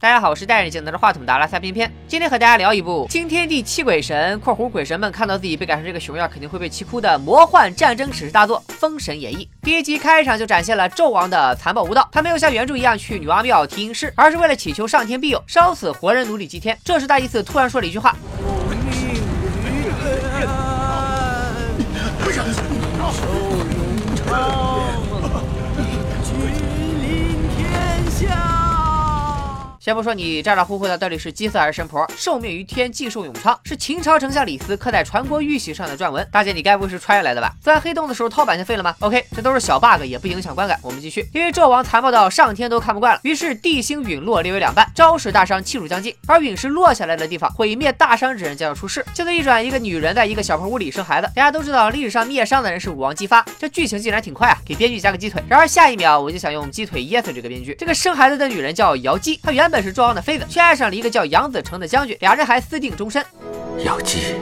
大家好，我是戴眼镜拿着话筒的阿拉萨偏偏，今天和大家聊一部惊天地泣鬼神（括弧鬼神们看到自己被改成这个熊样肯定会被气哭）的魔幻战争史诗大作《封神演义》。第一集开场就展现了纣王的残暴无道，他没有像原著一样去女娲庙提阴尸，而是为了祈求上天庇佑，烧死活人奴隶祭天。这时大祭司突然说了一句话。先不说你咋咋呼呼的到底是鸡色还是神婆，受命于天，既寿永昌，是秦朝丞相李斯刻在传国玉玺上的篆文。大姐，你该不会是穿越来的吧？钻黑洞的时候掏板就废了吗？OK，这都是小 bug，也不影响观感。我们继续，因为纣王残暴到上天都看不惯了，于是地星陨落裂为两半，招使大商气数将尽。而陨石落下来的地方，毁灭大商之人将要出世。镜头一转，一个女人在一个小破屋里生孩子。大家都知道历史上灭商的人是武王姬发，这剧情竟然挺快啊！给编剧加个鸡腿。然而下一秒我就想用鸡腿噎死这个编剧。这个生孩子的女人叫瑶姬，她原本是纣王的妃子。却爱上了一个叫杨子成的将军，俩人还私定终身。妖姬，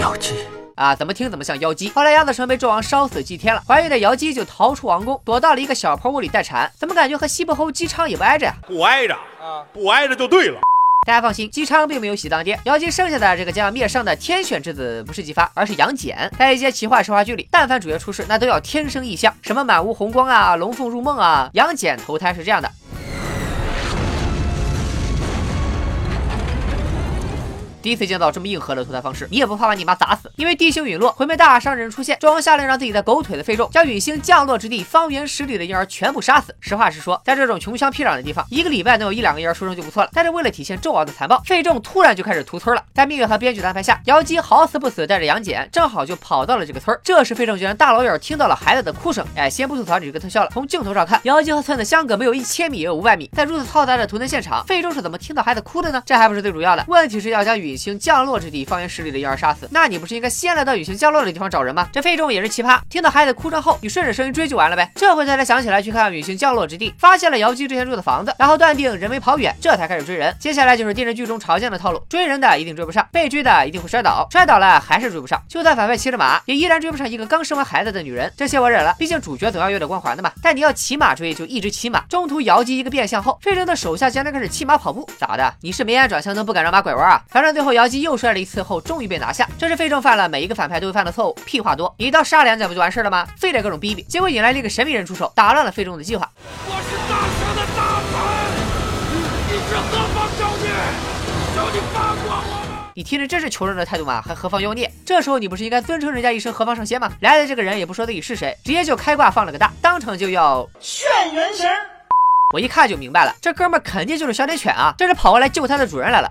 妖姬啊，怎么听怎么像妖姬。后来杨子成被纣王烧死祭天了，怀孕的瑶姬就逃出王宫，躲到了一个小破屋里待产。怎么感觉和西伯侯姬昌也不挨着呀？不挨着啊，不挨着就对了。大家放心，姬昌并没有喜当爹。妖姬剩下的这个将要灭商的天选之子不是姬发，而是杨戬。在一些奇幻神话剧里，但凡主角出世，那都要天生异象，什么满屋红光啊，龙凤入梦啊。杨戬投胎是这样的。第一次见到这么硬核的投胎方式，你也不怕把你妈砸死？因为地星陨落，毁灭大商人出现，纣王下令让自己在狗腿的费仲，将陨星降落之地方圆十里的婴儿全部杀死。实话实说，在这种穷乡僻壤的地方，一个礼拜能有一两个婴儿出生就不错了。但是为了体现纣王的残暴，费仲突然就开始屠村了。在命运和编剧的安排下，瑶姬好死不死带着杨戬，正好就跑到了这个村。这时费仲居然大老远听到了孩子的哭声。哎，先不吐槽你这个特效了，从镜头上看，瑶姬和村子相隔没有一千米也有五百米，在如此嘈杂的屠村现场，费仲是怎么听到孩子哭的呢？这还不是最主要的，问题是要将陨星降落之地。方圆十里的婴儿杀死，那你不是应该先来到陨星降落的地方找人吗？这费仲也是奇葩，听到孩子哭声后，你顺着声音追就完了呗。这回他才想起来去看陨星降落之地，发现了瑶姬之前住的房子，然后断定人没跑远，这才开始追人。接下来就是电视剧中常见的套路，追人的一定追不上，被追的一定会摔倒，摔倒了还是追不上，就算反派骑着马，也依然追不上一个刚生完孩子的女人。这些我忍了，毕竟主角总要有点光环的嘛。但你要骑马追，就一直骑马，中途瑶姬一个变向后，费仲的手下竟然开始骑马跑步，咋的？你是没眼转向灯，不敢让马拐弯啊？反正最后瑶姬又摔了一次后，终于被。拿下，这是费仲犯了每一个反派都会犯的错误。屁话多，一刀杀两脚不就完事了吗？非得各种逼逼，结果引来了一个神秘人出手，打乱了费仲的计划。我是大圣的大臣，你是何方妖孽？求你放过我吧！你听着，这是求人的态度吗？还何方妖孽？这时候你不是应该尊称人家一声何方圣仙吗？来的这个人也不说自己是谁，直接就开挂放了个大，当场就要炫元神。我一看就明白了，这哥们肯定就是小点犬啊，这是跑过来救他的主人来了。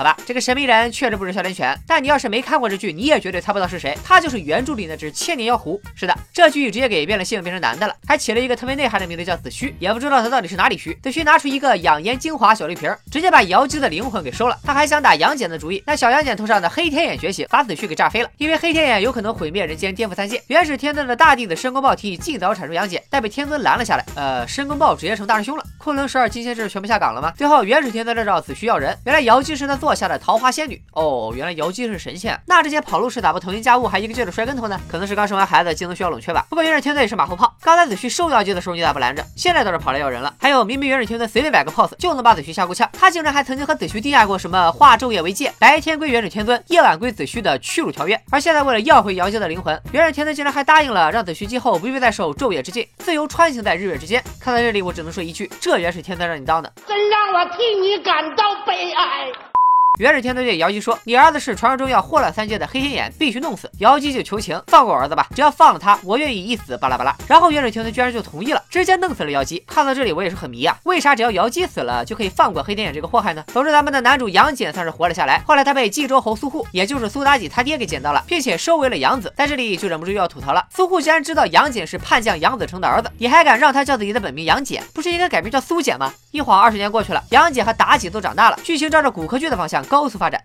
好吧，这个神秘人确实不是哮天犬，但你要是没看过这剧，你也绝对猜不到是谁。他就是原著里那只千年妖狐。是的，这剧直接给变了性，变成男的了，还起了一个特别内涵的名字叫子虚，也不知道他到底是哪里虚。子虚拿出一个养颜精华小绿瓶，直接把瑶姬的灵魂给收了。他还想打杨戬的主意，那小杨戬头上的黑天眼觉醒，把子虚给炸飞了。因为黑天眼有可能毁灭人间，颠覆三界。元始天尊的大弟子申公豹提议尽早铲除杨戬，但被天尊拦了下来。呃，申公豹直接成大师兄了。昆仑十二金仙是全部下岗了吗？最后元始天尊来找子虚要人，原来瑶姬是他落下的桃花仙女。哦，原来瑶姬是神仙，那之前跑路时咋不腾云驾雾，还一个劲的摔跟头呢？可能是刚生完孩子，技能需要冷却吧。不过元始天尊也是马后炮，刚才子虚收瑶姬的时候你咋不拦着？现在倒是跑来要人了。还有明明元始天尊随便摆个 pose 就能把子虚吓够呛，他竟然还曾经和子虚定下过什么化昼夜为界，白天归元始天尊，夜晚归子虚的屈辱条约。而现在为了要回瑶姬的灵魂，元始天尊竟然还答应了让子虚今后不必再受昼夜之禁，自由穿行在日月之间。看到这里，我只能说一句：这元始天尊让你当的，真让我替你感到悲哀。元始天尊对瑶姬说：“你儿子是传说中要祸乱三界的黑天眼，必须弄死。”瑶姬就求情：“放过我儿子吧，只要放了他，我愿意一死。”巴拉巴拉。然后元始天尊居然就同意了，直接弄死了瑶姬。看到这里，我也是很迷啊，为啥只要瑶姬死了就可以放过黑天眼这个祸害呢？总之，咱们的男主杨戬算是活了下来。后来他被冀州侯苏护，也就是苏妲己他爹给捡到了，并且收为了养子。在这里就忍不住又要吐槽了：苏护既然知道杨戬是叛将杨子成的儿子，你还敢让他叫自己的本名杨戬？不是应该改名叫苏简吗？一晃二十年过去了，杨戬和妲己都长大了，剧情照着骨科剧的方向高速发展。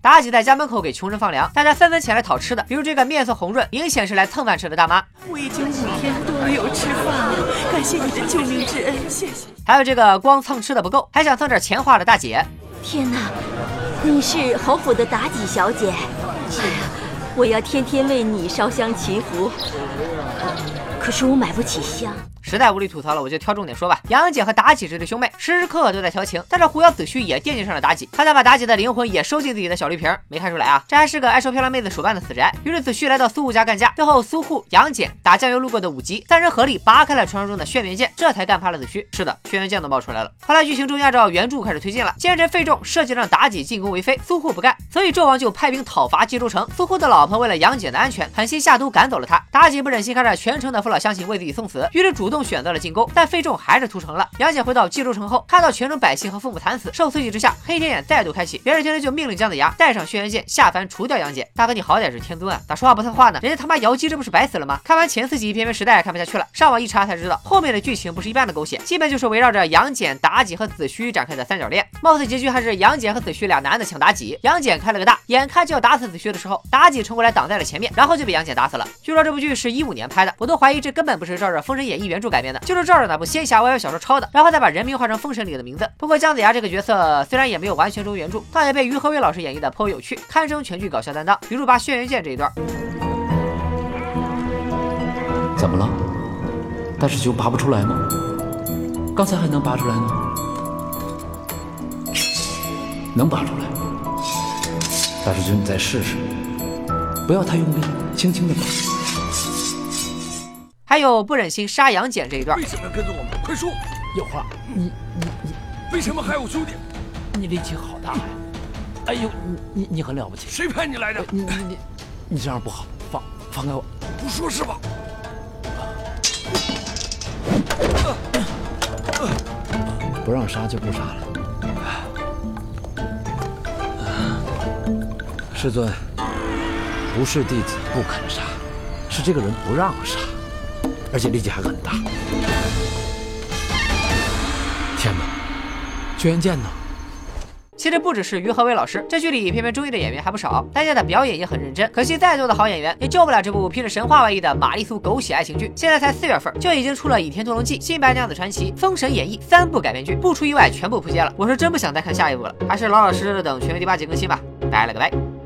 妲己在家门口给穷人放粮，大家纷纷前来讨吃的，比如这个面色红润，明显是来蹭饭吃的大妈。我已经五天都没有吃饭了，感谢你的救命之恩，谢谢。还有这个光蹭吃的不够，还想蹭点钱花的大姐。天哪！你是侯府的妲己小姐，我要天天为你烧香祈福，可是我买不起香。实在无力吐槽了，我就挑重点说吧。杨戬和妲己这对兄妹时时刻刻都在调情，但是狐妖子虚也惦记上了妲己，他想把妲己的灵魂也收进自己的小绿瓶，没看出来啊，这还是个爱收漂亮妹子手办的死宅。于是子虚来到苏护家干架，最后苏护、杨戬打酱油路过的武吉，三人合力拔开了传说中的轩辕剑，这才干趴了子虚。是的，轩辕剑都冒出来了。后来剧情终于按照原著开始推进了，奸臣费仲设计让妲己进宫为妃，苏护不干，所以纣王就派兵讨伐冀州城。苏护的老婆为了杨戬的安全，狠心下毒赶走了他。妲己不忍心看着全城的父老相信为自己送死，于是主动选择了进攻。但费仲还是屠城了。杨戬回到冀州城后，看到全城百姓和父母惨死，受刺激之下，黑天眼再度开启。别人听着就命令姜子牙带上轩辕剑下凡除掉杨戬。大哥，你好歹是天尊啊，咋说话不算话呢？人家他妈瑶姬这不是白死了吗？看完前四集，偏偏时代看不下去了，上网一查才知道，后面的剧情不是一般的狗血，基本就是围绕着杨戬、妲己和子虚展开的三角恋。貌似结局还是杨戬和子虚俩男的抢妲己，杨戬开了个大，眼看就要打死子虚的时候，妲己冲过来挡在了前面，然后就被杨戬打死了。据说这部剧是一五年拍的，我都怀疑这这根本不是照着《封神演义》原著改编的，就是照着哪部仙侠 YY 小。说抄的，然后再把人名换成封神里的名字。不过姜子牙这个角色虽然也没有完全忠原著，但也被于和伟老师演绎的颇为有趣，堪称全剧搞笑担当。比如拔轩辕剑这一段，怎么了？但是就拔不出来吗？刚才还能拔出来呢，能拔出来。大师兄，你再试试，不要太用力，轻轻的拔。还有不忍心杀杨戬这一段。为什么要跟着我们？快说！有话，你你你，为什么害我兄弟？你力气好大呀！哎呦，你你你很了不起。谁派你来的？你你你，你这样不好，放放开我！不说是吧？不让杀就不杀了。师尊，不是弟子不肯杀，是这个人不让杀。而且力气还很大。天哪，轩辕剑呢？其实不只是于和伟老师，这剧里偏偏中意的演员还不少，大家的表演也很认真。可惜再多的好演员也救不了这部披着神话外衣的玛丽苏狗血爱情剧。现在才四月份，就已经出了《倚天屠龙记》《新白娘子传奇》《封神演义》三部改编剧，不出意外全部扑街了。我是真不想再看下一部了，还是老老实实的等全员第八集更新吧。拜了个拜。